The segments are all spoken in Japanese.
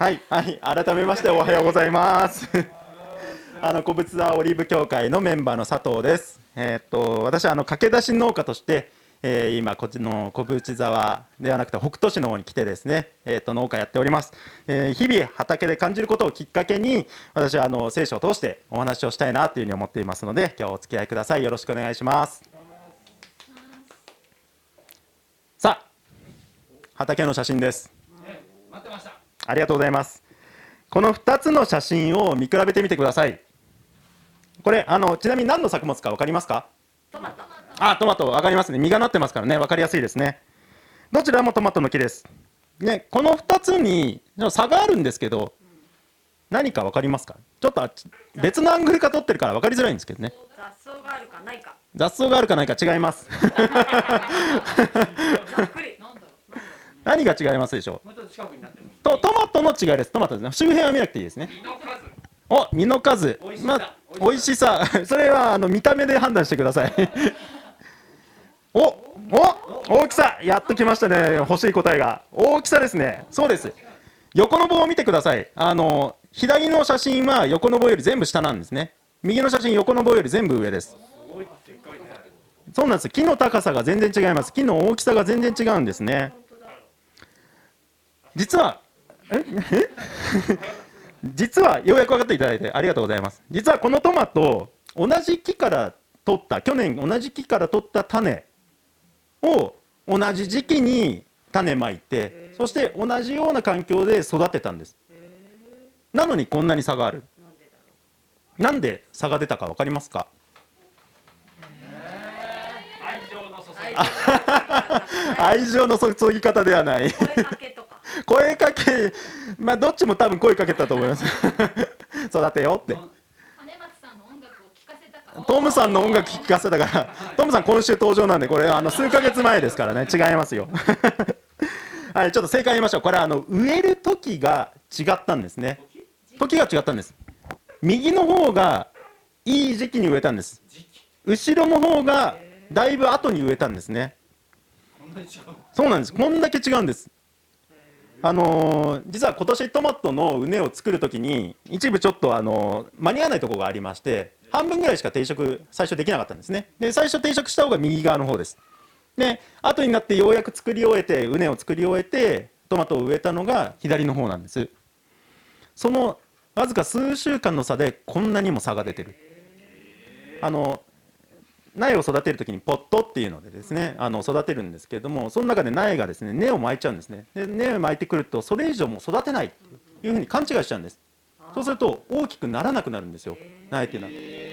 はい、はい、改めましておはようございます。あの古物沢オリーブ協会のメンバーの佐藤です。えーっと私はあの駆け出し農家として、えー今こっちの古物沢ではなくて北斗市の方に来てですね、えーっと農家やっております。えー日々畑で感じることをきっかけに私はあの聖書を通してお話をしたいなというふうに思っていますので今日お付き合いください。よろしくお願いします。さあ畑の写真です。待ってましたありがとうございます。この2つの写真を見比べてみてください。これあのちなみに何の作物か分かりますか？トマト。あ、トマト分かりますね。実がなってますからね、分かりやすいですね。どちらもトマトの木です。ね、この2つに差があるんですけど、何か分かりますか？ちょっと別のアングルから撮ってるから分かりづらいんですけどね。雑草があるかないか。雑草があるかないか違います。ざっくり。何が違いますでしょう？とトマトの違いです。トマトですね。周辺は見なくていいですね。お、実の数。まあ、美味しさ。それはあの見た目で判断してください。お、お、大きさ。やっときましたね。欲しい答えが。大きさですね。そうです。横の棒を見てください。あの左の写真は横の棒より全部下なんですね。右の写真横の棒より全部上です。そうなんです。木の高さが全然違います。木の大きさが全然違うんですね。実は、え？え 実はようやく分かっていただいてありがとうございます。実はこのトマト、同じ木から取った、去年同じ木から取った種を同じ時期に種まいて、そして同じような環境で育てたんです。なのにこんなに差がある。なんで差が出たか分かりますか？愛情の注ぎ方 ではない。声かけまあどっちも多分声かけたと思います。育てよって。金松さんの音楽を聴かせたからトムさんの音楽聴かせたから、トムさん今週登場なんで、これあの数ヶ月前ですからね、違いますよ。はい、ちょっと正解言いましょう。これあの植える時が違ったんですね。時が違ったんです。右の方がいい時期に植えたんです。後ろの方がだいぶ後に植えたんですね。そうなんです。こんだけ違うんです。あのー実は今年トマトの畝を作るときに一部ちょっと、あのー間に合わないところがありまして半分ぐらいしか定食最初できなかったんですね。で最初定食した方が右側の方です。で後になってようやく作り終えて畝を作り終えてトマトを植えたのが左の方なんです。そのわずか数週間の差でこんなにも差が出てる。あの苗を育てるときにポットっていうのでですねあの育てるんですけれどもその中で苗がですね根を巻いちゃうんですね。で根を巻いてくるとそれ以上もう育てないというふうに勘違いしちゃうんです。そうすると大きくならなくなるんですよ。苗っていうのは。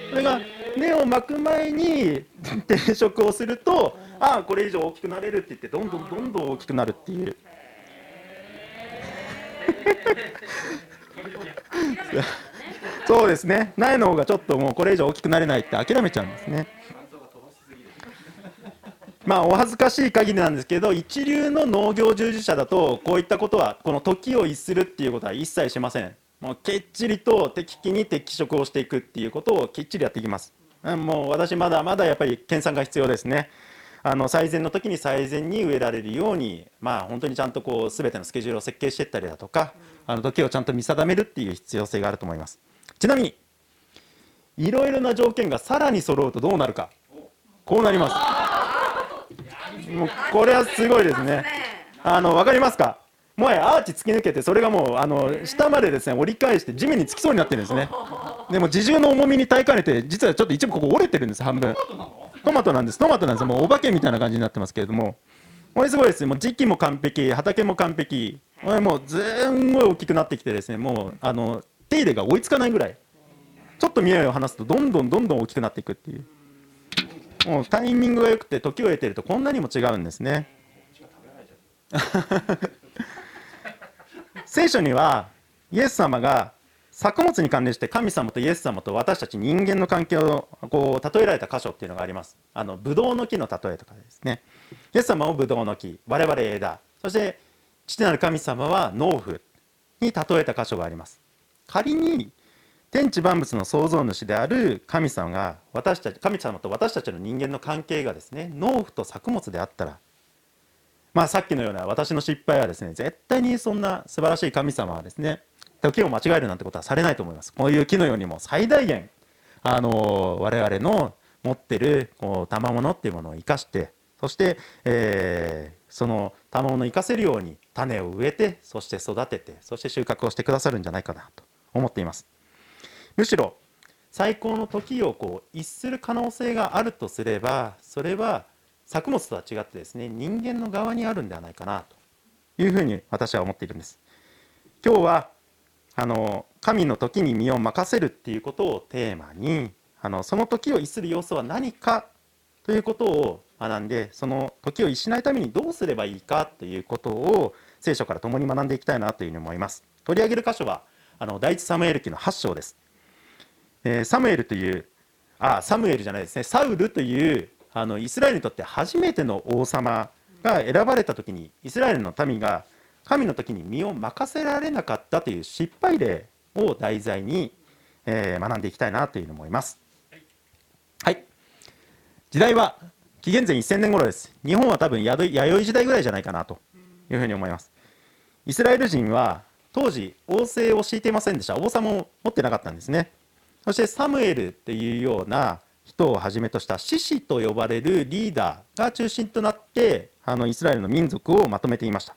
それが根を巻く前に 定食をするとああこれ以上大きくなれるって言ってどんどんどんどん大きくなるっていう。そうですね。苗の方がちょっともうこれ以上大きくなれないって諦めちゃうんですねまあお恥ずかしい限りなんですけど一流の農業従事者だとこういったことはこの時を逸するっていうことは一切しません。もうきっちりと適期に適食をしていくっていうことをきっちりやっていきます。うんもう私まだまだやっぱり研鑽が必要ですね。あの最善の時に最善に植えられるようにまあ本当にちゃんとこう全てのスケジュールを設計していったりだとかあの時をちゃんと見定めるっていう必要性があると思います。ちなみにいろいろな条件がさらに揃うとどうなるか。こうなります。もうこれはすごいですね。あのわかりますか？もはやアーチ突き抜けてそれがもうあの下までですね折り返して地面につきそうになってるんですね。でも自重の重みに耐えかねて実はちょっと一部ここ折れてるんです半分。トマトなんです。トマトなんです。もうお化けみたいな感じになってますけれども。これすごいですね。もう時期も完璧、畑も完璧。これもうずんごい大きくなってきてですね。もうあの手入れが追いつかないぐらい。ちょっと見合いを離すとどんどんどんどん大きくなっていくっていう。もうタイミングが良くて時を得てるとこんなにも違うんですね。聖書にはイエス様が作物に関連して神様とイエス様と私たち人間の関係をこう例えられた箇所っていうのがあります。あのブドウの木の例えとかですね。イエス様をブドウの木、我々枝、そして父なる神様は農夫に例えた箇所があります。仮に天地万物の創造主である神様が私たち神様と私たちの人間の関係がですね農夫と作物であったらまあさっきのような私の失敗はですね絶対にそんな素晴らしい神様はですね時を間違えるなんてことはされないと思います。こういう木のようにも最大限あの我々の持ってるこう賜物っていうものを生かしてそして、えーその賜物を生かせるように種を植えてそして育ててそして収穫をしてくださるんじゃないかなと思っています。むしろ最高の時をこう逸する可能性があるとすればそれは作物とは違ってですね人間の側にあるんではないかなというふうに私は思っているんです。今日はあの神の時に身を任せるっていうことをテーマにあのその時を逸する要素は何かということを学んでその時を逸しないためにどうすればいいかということを聖書から共に学んでいきたいなというふうに思います。取り上げる箇所はあの第一サムエル記の8章です、えサムエルというあサムエルじゃないですねサウルというあのイスラエルにとって初めての王様が選ばれた時にイスラエルの民が神の時に身を任せられなかったという失敗例を題材に、えー学んでいきたいなというふうに思います。はい時代は紀元前1000年頃です。日本は多分弥生時代ぐらいじゃないかなというふうに思います。イスラエル人は当時王政を敷いていませんでした。王様を持ってなかったんですね。そしてサムエルっていうような人をはじめとした獅子と呼ばれるリーダーが中心となってあのイスラエルの民族をまとめていました。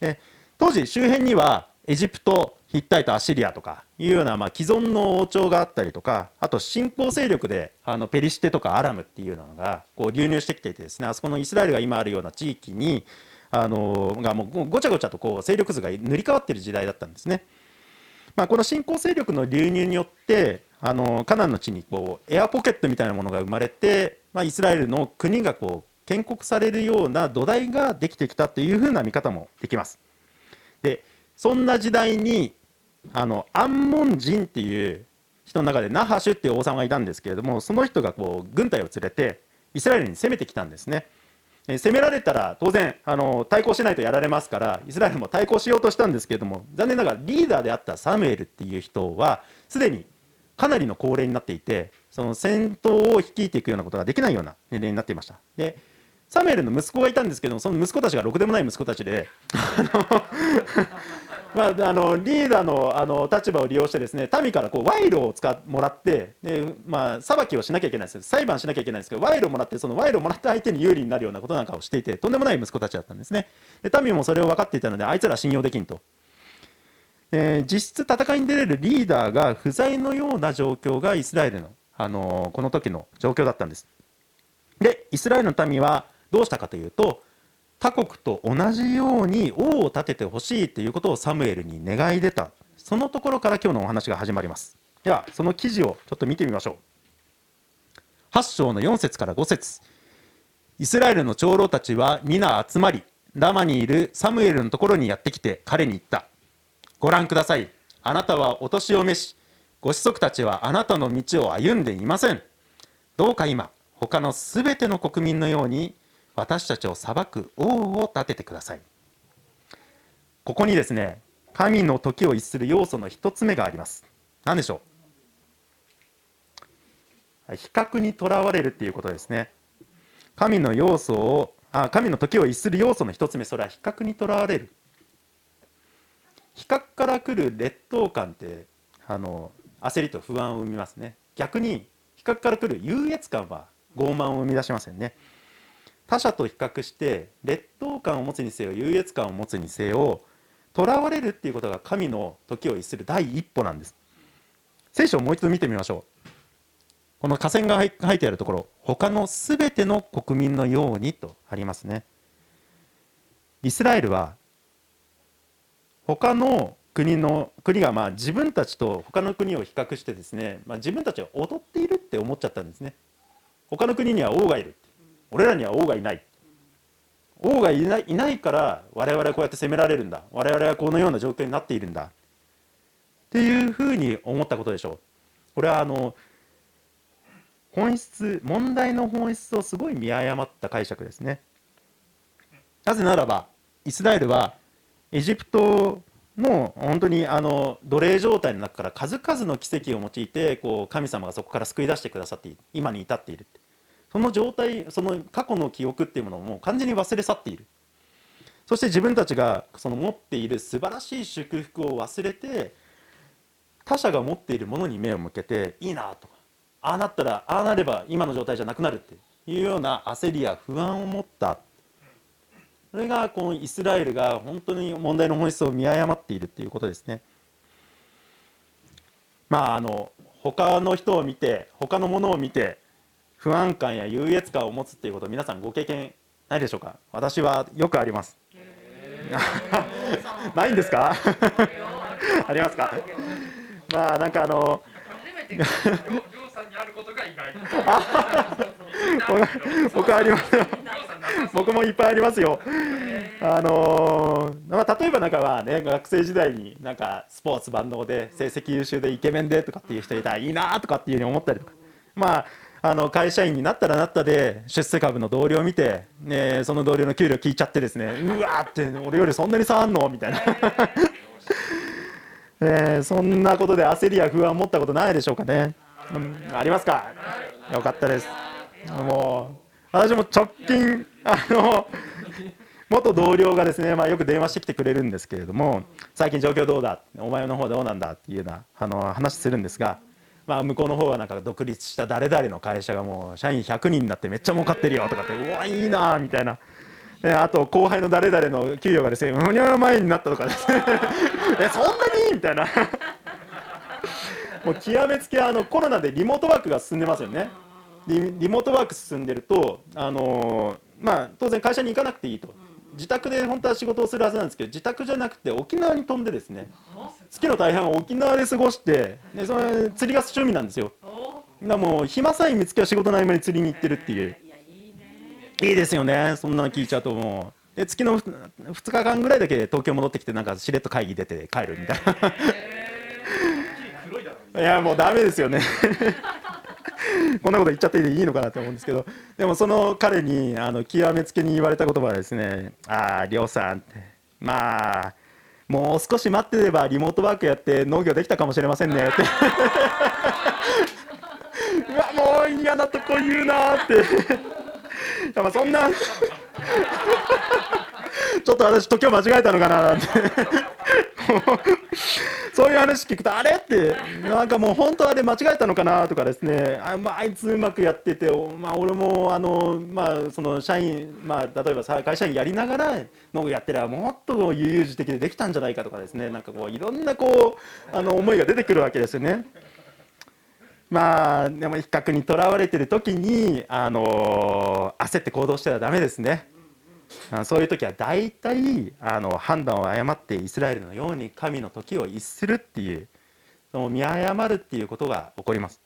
で当時周辺にはエジプトヒッタイトアシリアとかいうような、まあ、既存の王朝があったりとかあと新興勢力であのペリシテとかアラムっていうのがこう流入してきていてですねあそこのイスラエルが今あるような地域にあのがもうごちゃごちゃとこう勢力図が塗り替わっている時代だったんですね。まあ、この新興勢力の流入によってあのカナンの地にこうエアポケットみたいなものが生まれて、まあ、イスラエルの国がこう建国されるような土台ができてきたというふうな見方もできます。でそんな時代にあのアンモン人っていう人の中でナハシュっていう王様がいたんですけれどもその人がこう軍隊を連れてイスラエルに攻めてきたんですね。え攻められたら当然あの対抗しないとやられますからイスラエルも対抗しようとしたんですけれども残念ながらリーダーであったサムエルっていう人はすでにかなりの高齢になっていてその戦闘を率いていくようなことができないような年齢になっていました。でサムエルの息子がいたんですけどもその息子たちがろくでもない息子たちであのまあ、あのリーダーのあの立場を利用してですね民からこう賄賂を使っもらってで、まあ、裁きをしなきゃいけないです裁判しなきゃいけないんですけど賄賂をもらってその賄賂をもらった相手に有利になるようなことなんかをしていてとんでもない息子たちだったんですね。で民もそれを分かっていたのであいつら信用できんと、えー実質戦いに出れるリーダーが不在のような状況がイスラエルの、あのーこの時の状況だったんです。でイスラエルの民はどうしたかというと他国と同じように王を立ててほしいということをサムエルに願い出た。そのところから今日のお話が始まります。ではその記事をちょっと見てみましょう。8章の4節から5節。イスラエルの長老たちは皆集まりラマにいるサムエルのところにやってきて彼に言った。ご覧ください。あなたはお年を召しご子息たちはあなたの道を歩んでいません。どうか今他のすべての国民のように私たちを裁く王を立ててください。ここにですね神の時を逸する要素の一つ目があります。何でしょう？比較にとらわれるっていうことですね。神の要素をあ神の時を逸する要素の一つ目。それは比較にとらわれる。比較から来る劣等感ってあの焦りと不安を生みますね。逆に比較から来る優越感は傲慢を生み出しますよね。他者と比較して劣等感を持つにせよ優越感を持つにせよ囚われるっていうことが神の時を逸する第一歩なんです。聖書をもう一度見てみましょう。この下線が入入ってあるところ他のすべての国民のようにとありますね。イスラエルは他の国の国がまあ自分たちと他の国を比較してですね、まあ、自分たちは劣っているって思っちゃったんですね。他の国には王がいる。俺らには王がいない。王がいないいないから我々はこうやって責められるんだ。我々はこのような状況になっているんだ。っていうふうに思ったことでしょう。これはあの本質問題の本質をすごい見誤った解釈ですね。なぜならばイスラエルはエジプトの本当にあの奴隷状態の中から数々の奇跡を用いてこう神様がそこから救い出してくださって今に至っている。その状態その過去の記憶っていうものをもう完全に忘れ去っているそして自分たちがその持っている素晴らしい祝福を忘れて他者が持っているものに目を向けていいなとかああなったらああなれば今の状態じゃなくなるっていうような焦りや不安を持ったそれがこのイスラエルが本当に問題の本質を見誤っているっていうことですね。まああの他の人を見て他のものを見て不安感や優越感を持つっていうこと皆さんご経験ないでしょうか？私はよくあります。ないんですか？ありますか？まあなんかあの。僕 僕あります僕もいっぱいありますよ。あのーまあ、例えばなんかはね学生時代になんかスポーツ万能で成績優秀でイケメンでとかっていう人いたらいいなとかっていうふうに思ったりとか。まああの会社員になったらなったで出世株の同僚を見て、ね、その同僚の給料聞いちゃってですねうわーって俺よりそんなに差あんの？みたいな、えそんなことで焦りや不安を持ったことないでしょうかね、うん、ありますか？よかったです。もう私も直近あの元同僚がですね、まあ、よく電話してきてくれるんですけれども最近状況どうだ？お前の方どうなんだ？っていうようなあの話するんですが、まあ、向こうの方はなんか独立した誰々の会社がもう社員100人になってめっちゃ儲かってるよとかってうわいいなみたいな。あと後輩の誰々の給与がですねむにゃ前になったとか。ですねえそんなに？いいみたいな。もう極めつけあのコロナでリモートワークが進んでますよね。リリモートワーク進んでると、あのーまあ、当然会社に行かなくていいと。自宅で本当は仕事をするはずなんですけど自宅じゃなくて沖縄に飛んでですね月の大半を沖縄で過ごしてでそれ釣りが趣味なんですよ。だもう暇さえ見つけは仕事の合間に釣りに行ってるっていう。いやいですよね。そんなの聞いちゃうともう。で月の2日間ぐらいだけ東京戻ってきてなんかしれっと会議出て帰るみたいな。いやもうダメですよね こんなこと言っちゃっていいのかなと思うんですけどでもその彼にあの極めつけに言われた言葉はですね「ああ亮さん」ってまあもう少し待ってればリモートワークやって農業できたかもしれませんねって。うわもう嫌なとこ言うなって。やまあそんなちょっと私時を間違えたのかななんて。そういう話聞くとあれ？ってなんかもう本当あれ間違えたのかなとかですねあ,、まあ、あいつうまくやってて、まあ、俺もあの、まあ、その社員、まあ、例えばさ会社員やりながら農業やってればもっと悠々自適でできたんじゃないかとかですねなんかこういろんなこうあの思いが出てくるわけですよね。まあでも比較にとらわれてる時にあの焦って行動してはダメですね。あそういう時は大体あの判断を誤ってイスラエルのように神の時を逸するっていうその見誤るっていうことが起こります。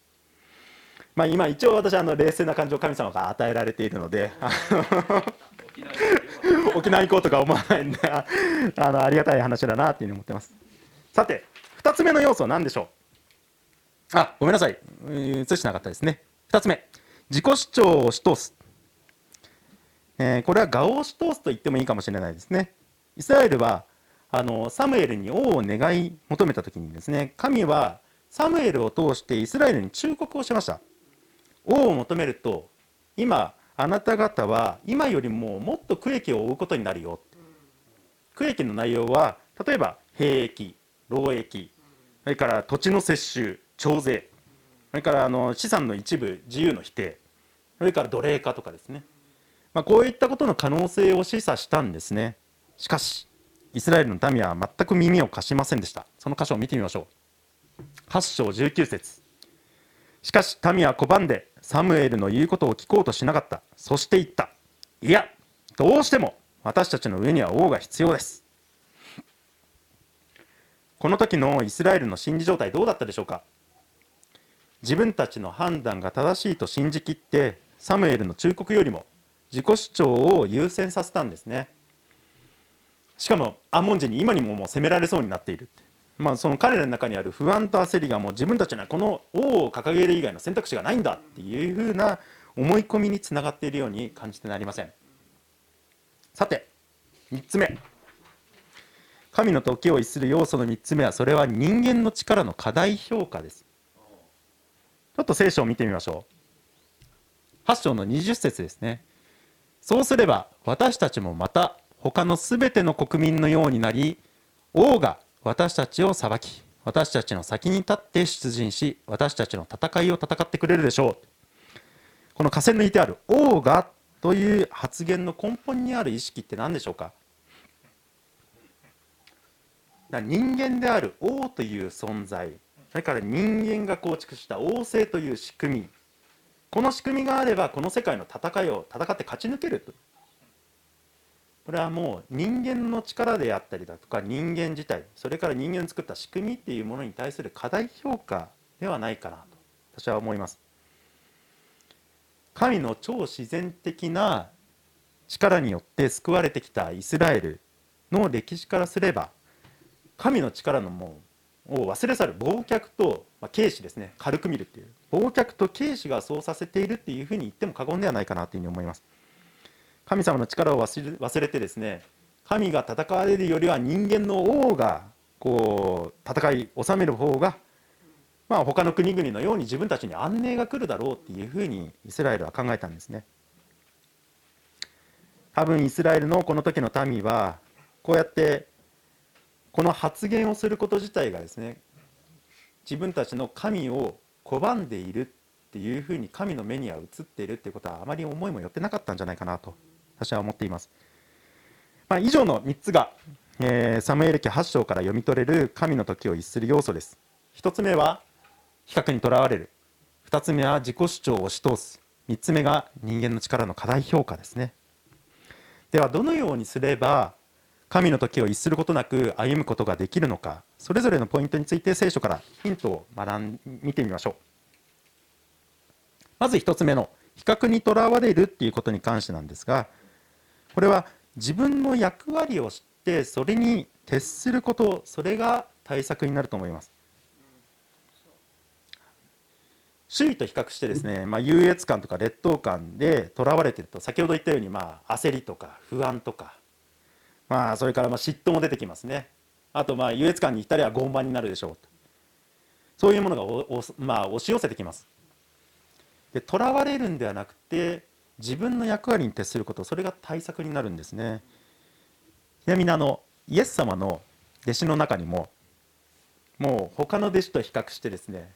まあ、今一応私あの冷静な感情を神様が与えられているのであの沖縄行こうとか思わないんであのありがたい話だなっていうふうに思ってます。さて2つ目の要素は何でしょう？あごめんなさい映してなかったですね2つ目自己主張を押し通すえーこれはガオを押し通すと言ってもいいかもしれないですね。イスラエルはあのサムエルに王を願い求めた時にですね神はサムエルを通してイスラエルに忠告をしました。王を求めると今あなた方は今よりももっと区域を負うことになるよ。区域の内容は例えば兵役労役それから土地の接収徴税それからあの資産の一部自由の否定それから奴隷化とかですね。まあ、こういったことの可能性を示唆したんですね。しかしイスラエルの民は全く耳を貸しませんでした。その箇所を見てみましょう。8章19節。しかし民は拒んでサムエルの言うことを聞こうとしなかった。そして言った。いやどうしても私たちの上には王が必要です。この時のイスラエルの心理状態どうだったでしょうか。自分たちの判断が正しいと信じきってサムエルの忠告よりも自己主張を優先させたんですね。しかもアンモン人に今にももう責められそうになっている。まあ、その彼らの中にある不安と焦りがもう自分たちにはこの王を掲げる以外の選択肢がないんだっていうふうな思い込みにつながっているように感じてなりません。さて3つ目。神の時を逸する要素の3つ目はそれは人間の力の過大評価です。ちょっと聖書を見てみましょう。8章の20節ですね。そうすれば私たちもまた他のすべての国民のようになり王が私たちを裁き私たちの先に立って出陣し私たちの戦いを戦ってくれるでしょう。この下線のいてある王がという発言の根本にある意識って何でしょうか？人間である王という存在それから人間が構築した王政という仕組みこの仕組みがあればこの世界の戦いを戦って勝ち抜ける。とこれはもう人間の力であったりだとか人間自体それから人間の作った仕組みっていうものに対する過大評価ではないかなと私は思います。神の超自然的な力によって救われてきたイスラエルの歴史からすれば神の力のもうを忘れ去る忘却と、まあ、軽視ですね。軽く見るっていう。忘却と軽視がそうさせているっていうふうに言っても過言ではないかなというふうに思います。神様の力を忘れ忘れてですね神が戦われるよりは人間の王がこう戦い収める方がまあ他の国々のように自分たちに安寧が来るだろうっていうふうにイスラエルは考えたんですね。多分イスラエルのこの時の民はこうやってこの発言をすること自体がですね自分たちの神を拒んでいるっていうふうに神の目には映っているっていうことはあまり思いもよってなかったんじゃないかなと私は思っています、まあ、以上の3つが、えー、サムエル記8章から読み取れる神の時を逸する要素です。1つ目は比較にとらわれる。2つ目は自己主張を押し通す。3つ目が人間の力の過大評価ですね。ではどのようにすれば神の時を逸することなく歩むことができるのかそれぞれのポイントについて聖書からヒントを学ん見てみましょう。まず1つ目の比較にとらわれるっていうことに関してなんですがこれは自分の役割を知ってそれに徹することそれが対策になると思います。周囲と比較してですね、まあ、優越感とか劣等感でとらわれていると先ほど言ったようにまあ焦りとか不安とかまあ、それからまあ嫉妬も出てきますね。あとまあ優越感に至りは傲慢になるでしょうと。そういうものがおまあ、押し寄せてきます。で囚われるんではなくて自分の役割に徹することそれが対策になるんですね。ちなみにあのイエス様の弟子の中にももう他の弟子と比較してですね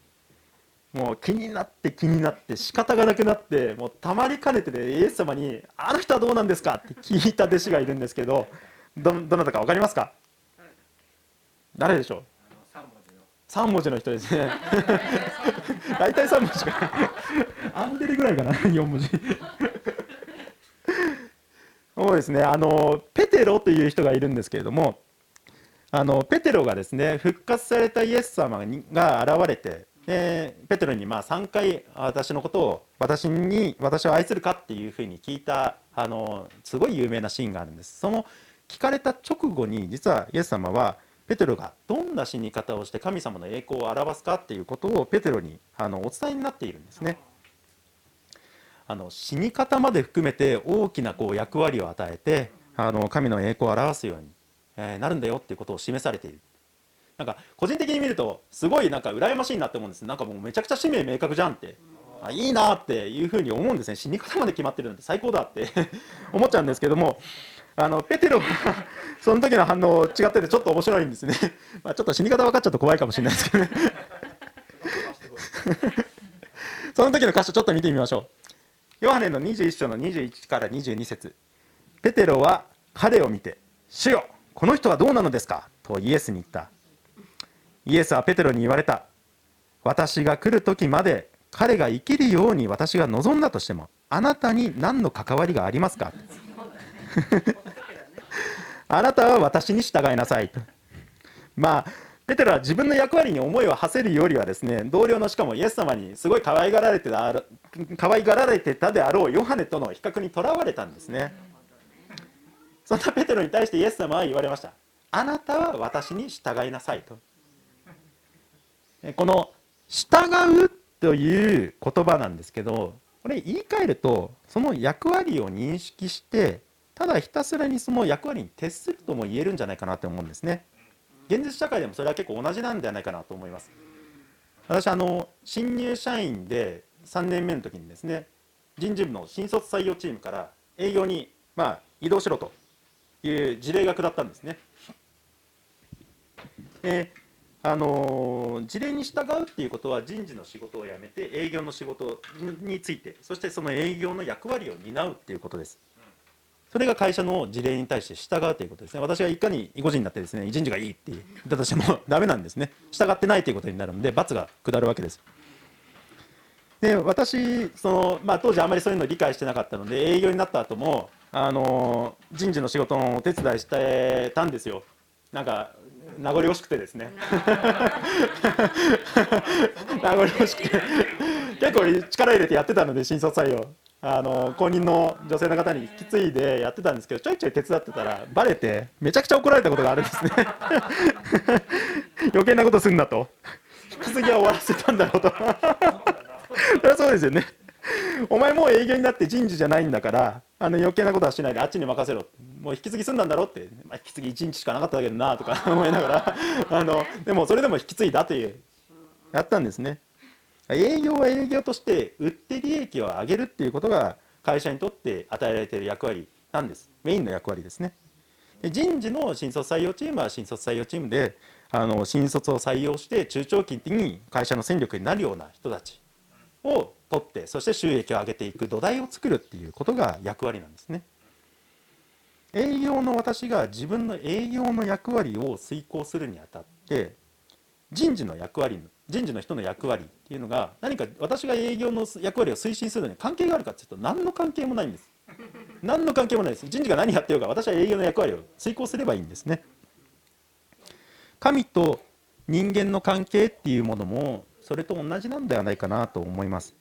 もう気になって気になって仕方がなくなってもうたまりかねてでイエス様に「あの人はどうなんですか?」って聞いた弟子がいるんですけどどどなたか分かりますか？誰でしょう？3文字の。人ですね。大体3文字か。アンデレぐらいかな4文字。そうですね。あのペテロという人がいるんですけれどもあのペテロがですね復活されたイエス様が現れてでペテロにまあ3回私のことを私に私を愛するかっていうふうに聞いたあのすごい有名なシーンがあるんです。その聞かれた直後に実はイエス様はペテロがどんな死に方をして神様の栄光を表すかっていうことをペテロにあのお伝えになっているんですね。あの死に方まで含めて大きなこう役割を与えてあの神の栄光を表すように、え、なるんだよっていうことを示されている。なんか個人的に見るとすごいなんか羨ましいなって思うんです。なんかもうめちゃくちゃ使命明確じゃんって。あいいなっていうふうに思うんですね。死に方まで決まってるなんて最高だって 思っちゃうんですけどもあのペテロは その時の反応違っててちょっと面白いんですね。まあちょっと死に方分かっちゃうと怖いかもしれないですけどね。その時の箇所ちょっと見てみましょう。ヨハネの21章の21から22節。ペテロは彼を見て「主よこの人はどうなのですか?」とイエスに言った。イエスはペテロに言われた。私が来る時まで彼が生きるように私が望んだとしてもあなたに何の関わりがありますか？あなたは私に従いなさいと。まあペテロは自分の役割に思いを馳せるよりはですね同僚のしかもイエス様にすごい可愛がられてた可愛がられてたであろうヨハネとの比較にとらわれたんですね。そんなペテロに対してイエス様は言われました。あなたは私に従いなさいと。この「従う」という言葉なんですけどこれ言い換えるとその役割を認識してただひたすらにその役割に徹するとも言えるんじゃないかなと思うんですね。現実社会でもそれは結構同じなんではないかなと思います。私あの新入社員で3年目の時にですね人事部の新卒採用チームから営業にまあ移動しろという事例が下ったんですね。えーあの事例に従うっていうことは人事の仕事を辞めて営業の仕事についてそしてその営業の役割を担うっていうことです。それが会社の事例に対して従うということですね。私がいかに意固地になってですね人事がいいって言ったとしても ダメなんですね。従ってないということになるので罰が下るわけです。で私その、まあ、当時あまりそういうのを理解してなかったので営業になった後もあのー人事の仕事のお手伝いしてたんですよ。なんか名残惜しくてですね。名残惜しくて。結構力入れてやってたので新卒採用あの公認の女性の方に引き継いでやってたんですけどちょいちょい手伝ってたらバレてめちゃくちゃ怒られたことがあるんですね。余計なことすんなと。引き継ぎは終わらせたんだろうと。そりゃそうですよね。お前もう営業になって人事じゃないんだからあの余計なことはしないであっちに任せろ。もう引き継ぎ済んだんだろうって、まあ、引き継ぎ1日しかなかっただけどなとか思いながら。あのでもそれでも引き継いだというやったんですね。営業は営業として売って利益を上げるっていうことが会社にとって与えられている役割なんです。メインの役割ですね。で人事の新卒採用チームは新卒採用チームであの新卒を採用して中長期的に会社の戦力になるような人たちを取ってそして収益を上げていく土台を作るっていうことが役割なんですね。営業の私が自分の営業の役割を遂行するにあたって人事の役割人事の人の役割っていうのが何か私が営業の役割を推進するのに関係があるかっていうと何の関係もないんです。何の関係もないです。人事が何やってようか私は営業の役割を遂行すればいいんですね。神と人間の関係っていうものもそれと同じなんではないかなと思います。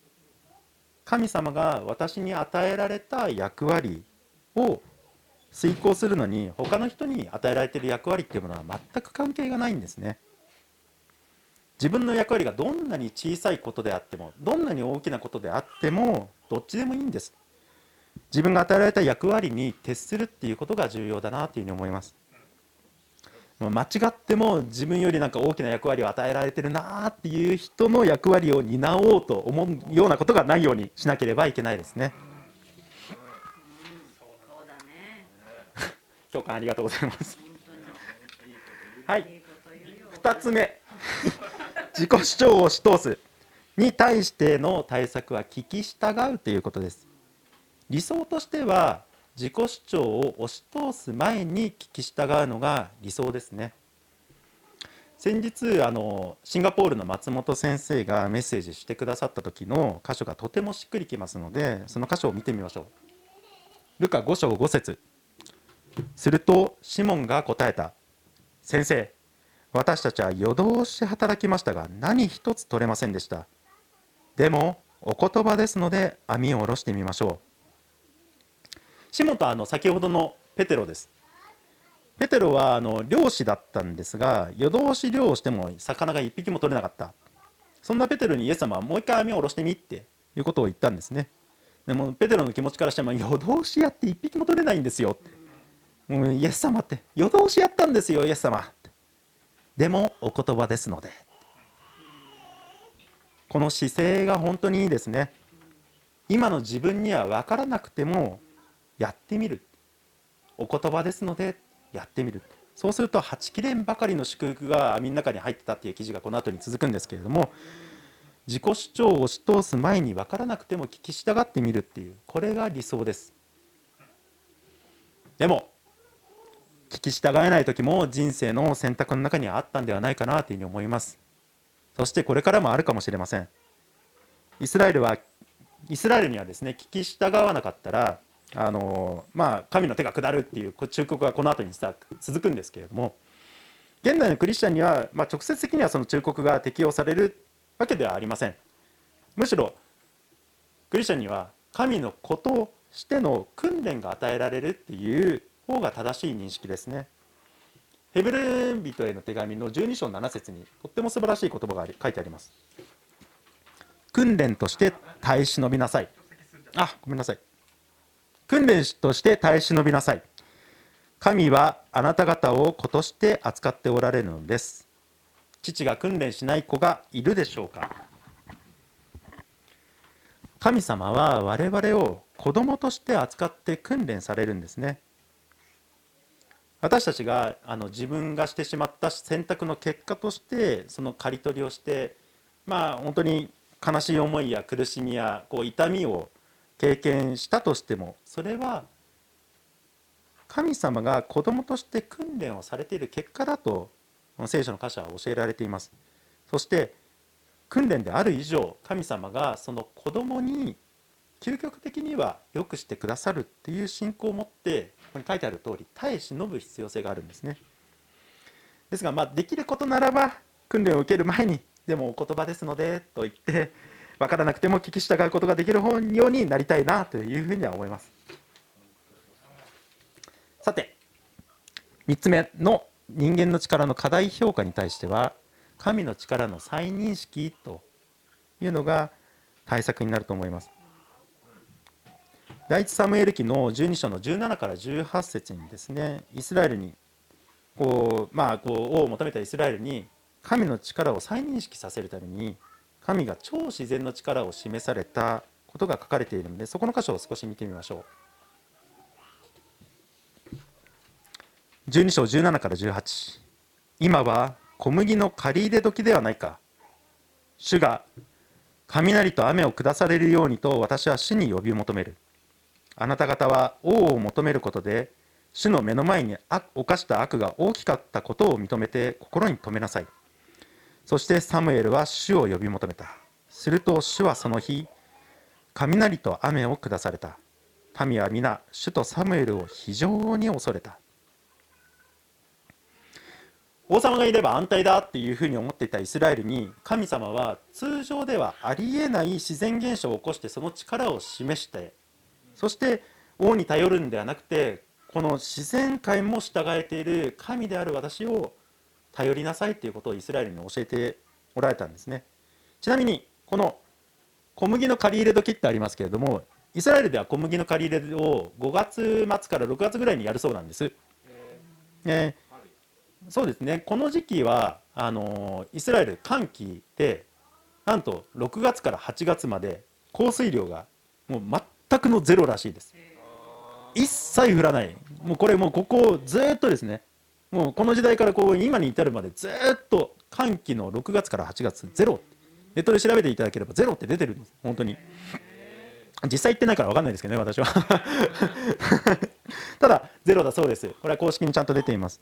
神様が私に与えられた役割を遂行するのに他の人に与えられている役割っていうものは全く関係がないんですね。自分の役割がどんなに小さいことであってもどんなに大きなことであってもどっちでもいいんです。自分が与えられた役割に徹するっていうことが重要だなというふうに思います。間違っても自分よりなんか大きな役割を与えられてるなっていう人の役割を担おうと思うようなことがないようにしなければいけないですね。そうだね共感ありがとうございます。本はい当にい。いこと言うよ2つ目自己主張を押し通すに対しての対策は聞き従うということです。理想としては自己主張を押し通す前に聞き従うのが理想ですね。先日あのシンガポールの松本先生がメッセージしてくださった時の箇所がとてもしっくりきますのでその箇所を見てみましょう。ルカ5章5節。するとシモンが答えた。先生私たちは夜通し働きましたが何一つ取れませんでした。でもお言葉ですので網を下ろしてみましょう。シモとあの先ほどのペテロです。ペテロはあの漁師だったんですが夜通し漁をしても魚が一匹も取れなかった。そんなペテロにイエス様はもう一回網を下ろしてみっていうことを言ったんですね。でもペテロの気持ちからしても夜通しやって一匹も取れないんですよもうイエス様って夜通しやったんですよイエス様。でもお言葉ですのでこの姿勢が本当にいいですね。今の自分には分からなくてもやってみる。お言葉ですのでやってみる。そうするとはちきれんばかりの祝福が網の中に入ってたっていう記事がこの後に続くんですけれども自己主張を押し通す前に分からなくても聞き従ってみるっていうこれが理想です。でも聞き従えない時も人生の選択の中にはあったんではないかなというふうに思います。そしてこれからもあるかもしれません。イスラエルはイスラエルにはですね聞き従わなかったらあのまあ神の手が下るっていう忠告がこの後にさ続くんですけれども現代のクリスチャンには、まあ、直接的にはその忠告が適用されるわけではありません。むしろクリスチャンには神の子としての訓練が与えられるっていう方が正しい認識ですね。ヘブル人への手紙の12章7節にとっても素晴らしい言葉があり書いてあります。訓練として耐え忍びなさい。あごめんなさい。訓練として耐え忍びなさい。神はあなた方を子として扱っておられるのです。父が訓練しない子がいるでしょうか。神様は我々を子供として扱って訓練されるんですね。私たちがあの自分がしてしまった選択の結果としてその刈り取りをしてまあ本当に悲しい思いや苦しみやこう痛みを経験したとしてもそれは神様が子供として訓練をされている結果だと聖書の箇所は教えられています。そして訓練である以上神様がその子供に究極的には良くしてくださるっていう信仰を持ってここに書いてある通り耐え忍ぶ必要性があるんですね。ですがまあできることならば訓練を受ける前にでもお言葉ですのでと言って分からなくても聞き従うことができるようになりたいなというふうには思います。さて3つ目の人間の力の課題評価に対しては神の力の再認識というのが対策になると思います。第一サムエル記の12章の17から18節にですねイスラエルにこうまあこう王を求めたイスラエルに神の力を再認識させるために神が超自然の力を示されたことが書かれているのでそこの箇所を少し見てみましょう。12章17から18今は小麦の借り入れ時ではないか。主が雷と雨を下されるようにと私は主に呼び求める。あなた方は王を求めることで主の目の前に犯した悪が大きかったことを認めて心に留めなさい。そしてサムエルは主を呼び求めた。すると主はその日雷と雨を下された。民は皆主とサムエルを非常に恐れた。王様がいれば安泰だっていうふうに思っていたイスラエルに神様は通常ではありえない自然現象を起こしてその力を示してそして王に頼るんではなくてこの自然界も従えている神である私を頼りなさいということをイスラエルに教えておられたんですね。ちなみにこの小麦の借り入れ時ってありますけれどもイスラエルでは小麦の借り入れを5月末から6月ぐらいにやるそうなんです、えー、そうですね。この時期はあのイスラエル寒気でなんと6月から8月まで降水量がもう全くのゼロらしいです。一切降らない。もうこれもうここずっとですね。もうこの時代からこう今に至るまでずっと寒気の6月から8月ゼロ。ネットで調べていただければゼロって出てるんです。本当に。実際行ってないから分かんないですけどね私は。ただゼロだそうです。これは公式にちゃんと出ています。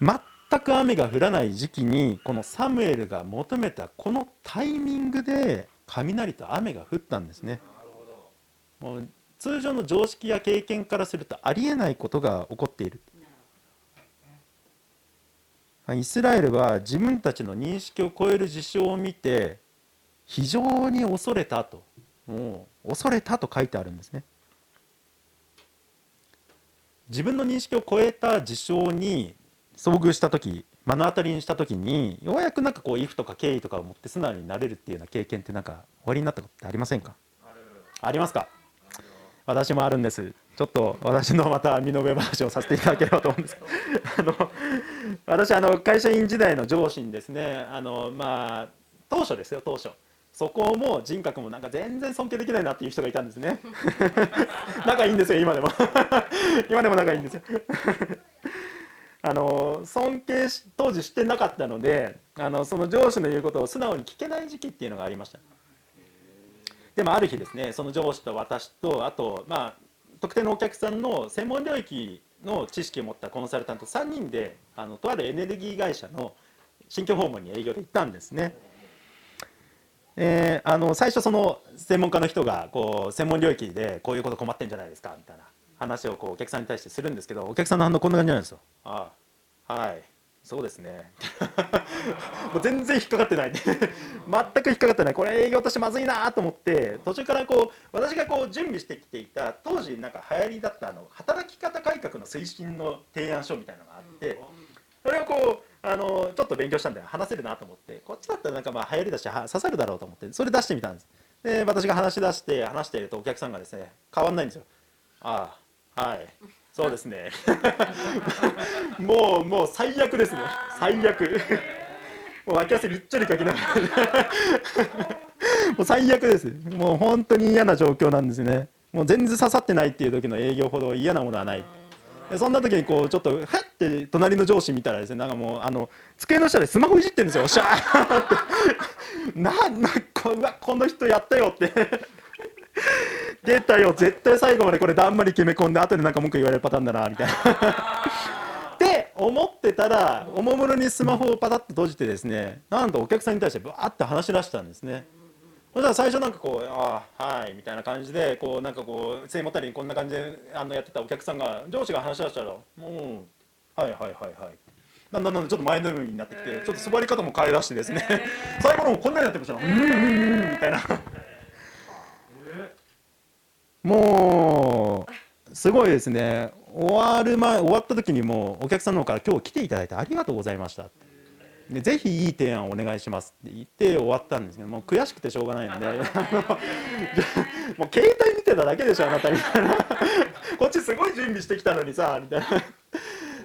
全く雨が降らない時期にこのサムエルが求めたこのタイミングで雷と雨が降ったんですね。もう通常の常識や経験からするとありえないことが起こっている。イスラエルは自分たちの認識を超える事象を見て非常に恐れたと。もう恐れたと書いてあるんですね。自分の認識を超えた事象に遭遇した時目の当たりにした時にようやくなんかこう「if」とか「敬意」とかを持って素直になれるっていうような経験ってなんか終わりになったことってありませんか？ありますか？私もあるんです。ちょっと私のまた身の上話をさせていただければと思うんです。あの私あの会社員時代の上司にですねあのまあ当初ですよ当初。そこも人格もなんか全然尊敬できないなっていう人がいたんですね。仲いいんですよ今でも。今でも仲いいんですよ。あの尊敬し当時してなかったのであのその上司の言うことを素直に聞けない時期っていうのがありましたでもある日ですねその上司と私とあとまあ特定のお客さんの専門領域の知識を持ったコンサルタント3人であのとあるエネルギー会社の新居訪問に営業で行ったんですね。えー、あの最初その専門家の人がこう専門領域でこういうこと困ってんじゃないですかみたいな話をこうお客さんに対してするんですけどお客さんの反応こんな感じなんですよ。ああはいそうですね。もう全然引っかかってない。全く引っかかってない。これ営業としてまずいなと思って途中からこう私がこう準備してきていた当時なんか流行りだったあの働き方改革の推進の提案書みたいなのがあってそれをこうあのちょっと勉強したんで話せるなと思って。こっちだったらなんかまあ流行りだし刺さるだろうと思ってそれ出してみたんです。で私が話し出して話しているとお客さんがですね変わんないんですよ。ああはい。そうですね。もうもう最悪ですね。最悪。もう脇汗びっちょりかきながら。もう最悪です。もう本当に嫌な状況なんですね。もう全然刺さってないっていう時の営業ほど嫌なものはない。でそんな時にこうちょっとはって隣の上司見たらですねなんかもうあの机の下でスマホいじってるんですよ。シャーって。ななんかうわこの人やったよって。出たよ絶対最後までこれだんまり決め込んで後でなんか文句言われるパターンだなみたいな。って思ってたらおもむろにスマホをパタッと閉じてですねなんとお客さんに対してバーって話し出したんですね。そしたら最初なんかこう「ああはい」みたいな感じでこうなんかこう背もたれにこんな感じであのやってたお客さんが上司が話し出したら「もうはいはいはいはい」だんだんだんだんちょっと前のめりになってきてちょっと座り方も変え出してですね。最後の方こんなになってました。うんうんうんみたいなもうすごいですね終わる前終わった時にもうお客さんの方から今日来ていただいてありがとうございましたでぜひいい提案をお願いしますって言って終わったんですけどもう悔しくてしょうがないので もう携帯見てただけでしょあなたみたいなこっちすごい準備してきたのにさみたいな。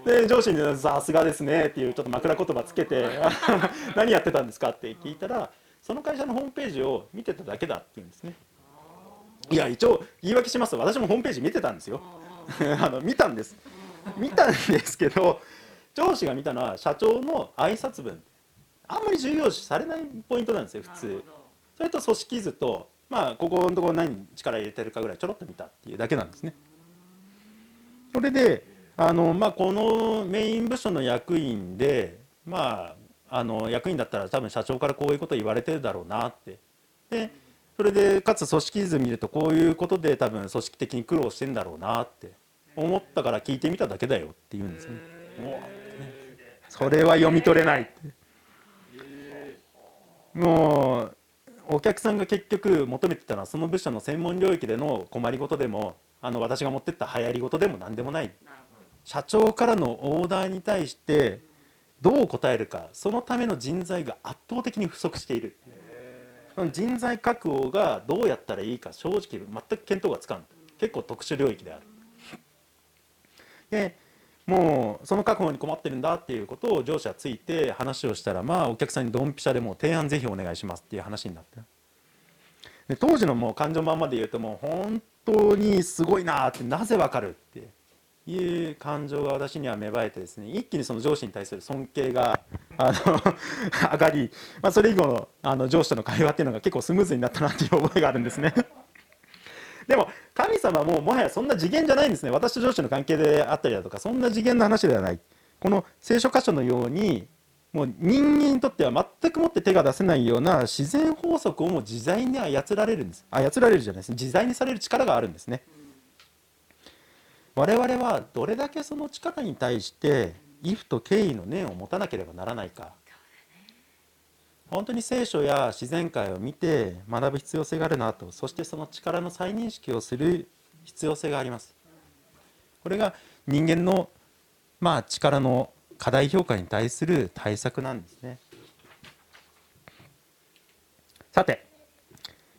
で上司に「さすがですね」っていうちょっと枕言葉つけて「何やってたんですか?」って聞いたらその会社のホームページを見てただけだって言うんですねいや一応言い訳しますと私もホームページ見てたんですよ。あの見たんです。見たんですけど上司が見たのは社長の挨拶文。あんまり重要視されないポイントなんですよ普通。それと組織図とまあここのところ何に力入れてるかぐらいちょろっと見たっていうだけなんですね。それであのまあ、このメイン部署の役員で、まあ、あの役員だったら多分社長からこういうこと言われてるだろうなって。でそれでかつ組織図見るとこういうことで多分組織的に苦労してんだろうなって思ったから聞いてみただけだよって言うんですね。もうそれは読み取れないもうお客さんが結局求めてたのはその部署の専門領域での困りごとでもあの私が持ってった流行りごとでも何でもない。社長からのオーダーに対してどう答えるかそのための人材が圧倒的に不足している。人材確保がどうやったらいいか正直全く見当がつかん。結構特殊領域である。でもうその確保に困ってるんだっていうことを上司はついて話をしたらまあお客さんにドンピシャでもう提案ぜひお願いしますっていう話になって。で当時のもう感情まんまで言うともう本当にすごいなってなぜわかるっていう感情が私には芽生えてですね一気にその上司に対する尊敬があの 上がり、まあ、それ以後のあの上司との会話っていうのが結構スムーズになったなっていう覚えがあるんですね。でも神様ももはやそんな次元じゃないんですね。私と上司の関係であったりだとかそんな次元の話ではない。この聖書箇所のようにもう人間にとっては全くもって手が出せないような自然法則をも自在に操られるんです。操られるじゃないです自在にされる力があるんですね。我々はどれだけその力に対して畏怖と敬意の念を持たなければならないか。本当に聖書や自然界を見て学ぶ必要性があるなとそしてその力の再認識をする必要性があります。これが人間のまあ力の課題評価に対する対策なんですね。さて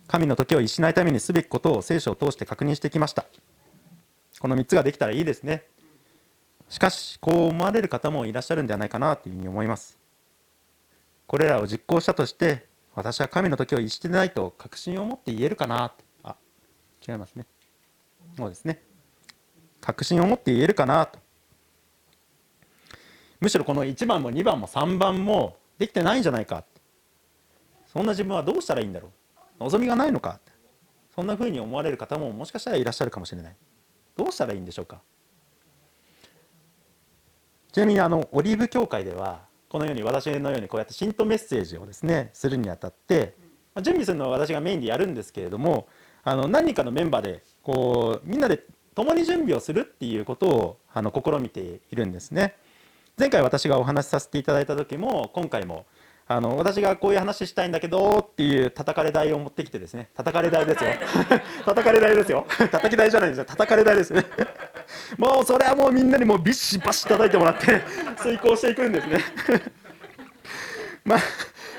神の時を逸しないためにすべきことを聖書を通して確認してきました。この3つができたらいいですね。しかしこう思われる方もいらっしゃるんではないかなというふうに思います。これらを実行したとして私は神の時を逸してないと確信を持って言えるかなあ違いますね。そうですね。確信を持って言えるかなと。むしろこの1番も2番も3番もできてないんじゃないかそんな自分はどうしたらいいんだろう。望みがないのかそんなふうに思われる方ももしかしたらいらっしゃるかもしれない。どうしたらいいんでしょうか。ちなみにあのオリーブ協会ではこのように私のようにこうやって信徒メッセージをですねするにあたって準備するのは私がメインでやるんですけれどもあの何人かのメンバーでこうみんなで共に準備をするっていうことをあの試みているんですね。前回私がお話しさせていただいた時も今回もあの私がこういう話したいんだけどっていう叩かれ台を持ってきてですね。叩かれ台ですよ。叩かれ台。ですよ。叩き台じゃないですよ。叩かれ台ですね。もうそれはもうみんなにもうビシバシ叩いてもらって遂行していくんですね。まあ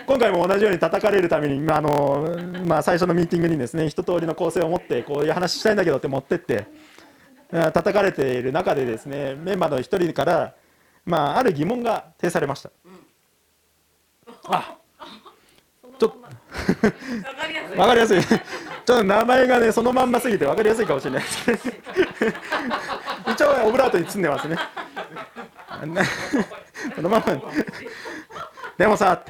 今回も同じように叩かれるために、まあのまあ、最初のミーティングにですね一通りの構成を持ってこういう話したいんだけどって持ってって叩かれている中でですねメンバーの一人から、まあ、ある疑問が呈されました。あちょっと。分かりやすい。ちょっと名前がねそのまんますぎて分かりやすいかもしれない。一応オブラートに包んでますね。そのまま。でもさ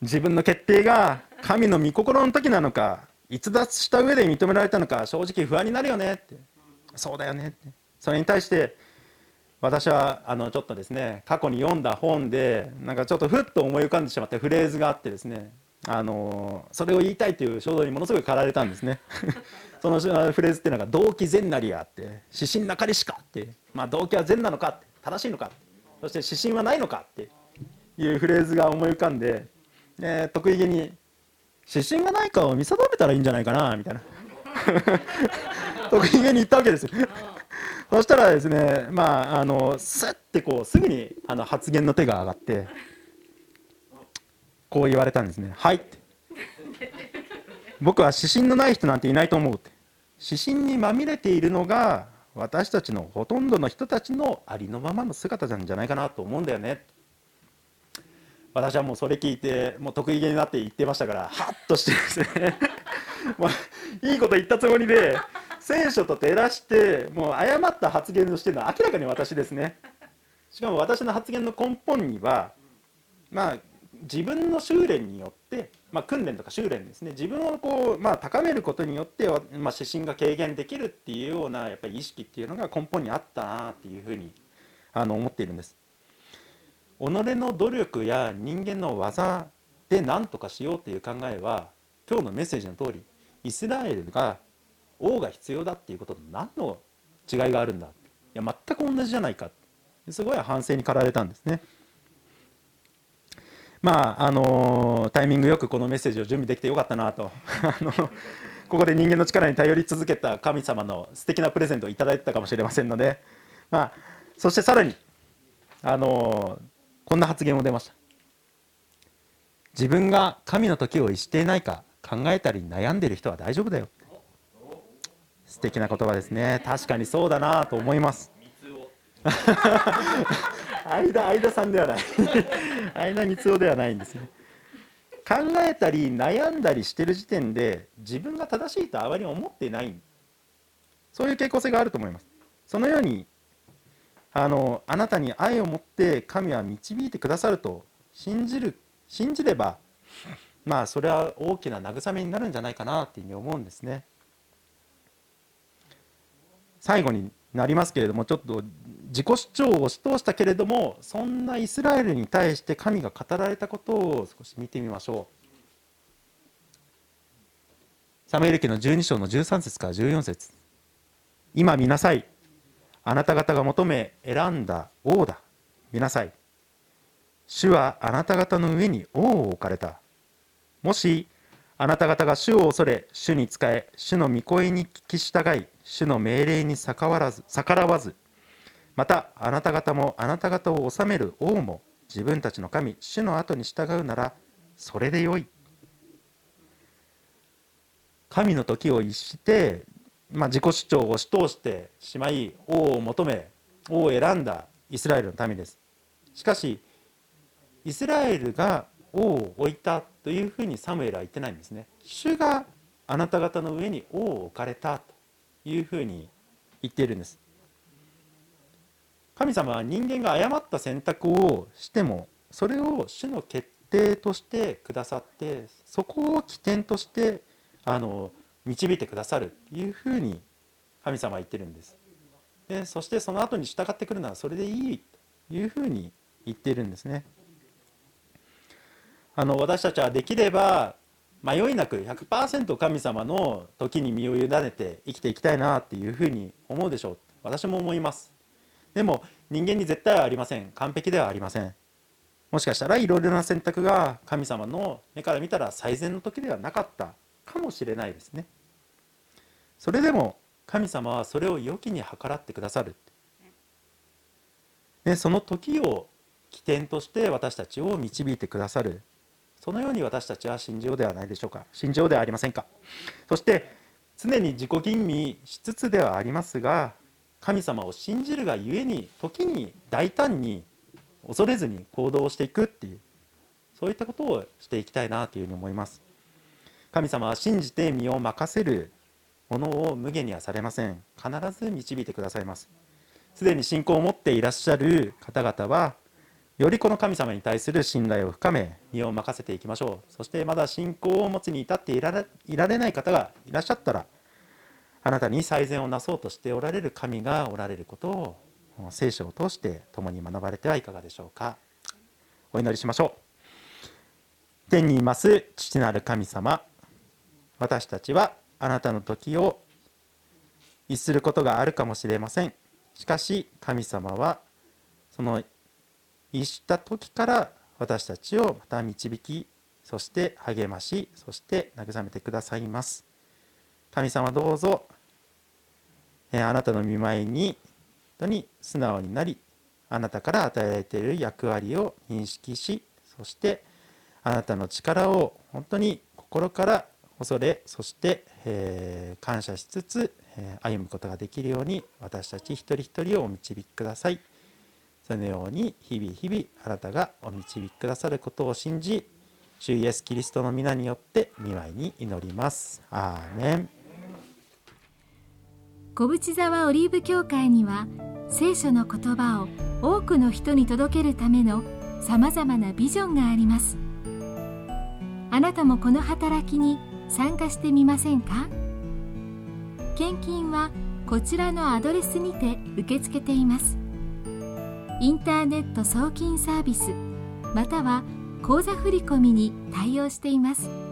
自分の決定が神の御心の時なのか逸脱した上で認められたのか正直不安になるよねって。そうだよねって。それに対して私はあのちょっとですね過去に読んだ本でなんかちょっとふっと思い浮かんでしまったフレーズがあってですねあのそれを言いたいという衝動にものすごい駆られたんですね。そのフレーズっていうのが「動機善なりや」って「指針なかりしか」って「まあ、動機は善なのか」って正しいのかそして指針はないのかっていうフレーズが思い浮かんで、で得意げに指針がないかを見定めたらいいんじゃないかなみたいな。得意げに言ったわけですよそしたらですねまああのスッてこうすぐにあの発言の手が上がってこう言われたんですね「はい」って。僕は指針のない人なんていないと思うって。指針にまみれているのが私たちのほとんどの人たちのありのままの姿なんじゃないかなと思うんだよね。私はもうそれ聞いてもう得意げになって言ってましたからハッとしてですね。もういいこと言ったつもりで聖書と照らしてもう誤った発言をしてるのは明らかに私ですねしかも私の発言の根本にはまあ自分の修練によって、まあ、訓練とか修練ですね自分をこう、まあ、高めることによって、まあ、指針が軽減できるっていうようなやっぱり意識っていうのが根本にあったなっていうふうにあの思っているんです。己の努力や人間の技で何とかしようっていう考えは今日のメッセージの通りイスラエルが王が必要だっていうことと何の違いがあるんだいや全く同じじゃないかすごい反省に駆られたんですね。まああのタイミングよくこのメッセージを準備できてよかったなと。あのここで人間の力に頼り続けた神様の素敵なプレゼントをいただいてたかもしれませんので、まあ、そしてさらにあのこんな発言も出ました。自分が神の時を逸していないか考えたり悩んでいる人は大丈夫だよ。素敵な言葉ですね。確かにそうだなと思います。相田相田さんではない。相田光雄ではないんですね。考えたり悩んだりしてる時点で自分が正しいとあまり思ってない。そういう傾向性があると思います。そのようにあのあなたに愛を持って神は導いてくださると信じる信じればまあそれは大きな慰めになるんじゃないかなっていうふうに思うんですね最後になりますけれどもちょっと自己主張を押し通したけれどもそんなイスラエルに対して神が語られたことを少し見てみましょう。サムエル記の12章の13節から14節。今見なさい。あなた方が求め選んだ王だ。見なさい。主はあなた方の上に王を置かれた。もしあなた方が主を恐れ主に仕え主の御声に聞き従い主の命令に逆らわず逆らわずまたあなた方もあなた方を治める王も自分たちの神主の後に従うならそれでよい。神の時を逸して、まあ、自己主張を押し通してしまい王を求め王を選んだイスラエルの民です。しかしイスラエルが王を置いたというふうにサムエルは言ってないんですね。主があなた方の上に王を置かれたと。いうふうに言っているんです。神様は人間が誤った選択をしてもそれを主の決定としてくださってそこを起点としてあの導いてくださるというふうに神様は言ってるんです。でそしてその後に従ってくるならそれでいいというふうに言っているんですね。あの私たちはできれば迷いなく100%神様の時に身を委ねて生きていきたいなっていうふうに思うでしょう。私も思います。でも人間に絶対はありません。完璧ではありません。もしかしたらいろいろな選択が神様の目から見たら最善の時ではなかった。かもしれないですね。それでも神様はそれを良きに計らってくださる。でその時を起点として私たちを導いてくださる。そのように私たちは信じようではないでしょうか。信じようではありませんか。そして常に自己吟味しつつではありますが神様を信じるがゆえに時に大胆に恐れずに行動していくっていうそういったことをしていきたいなというふうに思います。神様は信じて身を任せるものを無限にはされません。必ず導いてくださいます。すでに信仰を持っていらっしゃる方々はよりこの神様に対する信頼を深め身を任せていきましょう。そしてまだ信仰を持つに至っていられいられない方がいらっしゃったらあなたに最善をなそうとしておられる神がおられることを聖書を通して共に学ばれてはいかがでしょうか。お祈りしましょう。天にいます父なる神様私たちはあなたの時を逸することがあるかもしれません。しかし神様はその逸した時から私たちをまた導きそして励ましそして慰めてくださいます。神様どうぞえあなたの見舞いに本当に素直になりあなたから与えられている役割を認識しそしてあなたの力を本当に心から恐れそして、えー、感謝しつつ、えー、歩むことができるように私たち一人一人をお導きください。そのように日々日々あなたがお導きくださることを信じ主イエス・キリストの皆によって見舞いに祈ります。アーメン。小淵沢オリーブ教会には聖書の言葉を多くの人に届けるためのさまざまなビジョンがあります。あなたもこの働きに参加してみませんか？献金はこちらのアドレスにて受け付けています。インターネット送金サービスまたは口座振込に対応しています。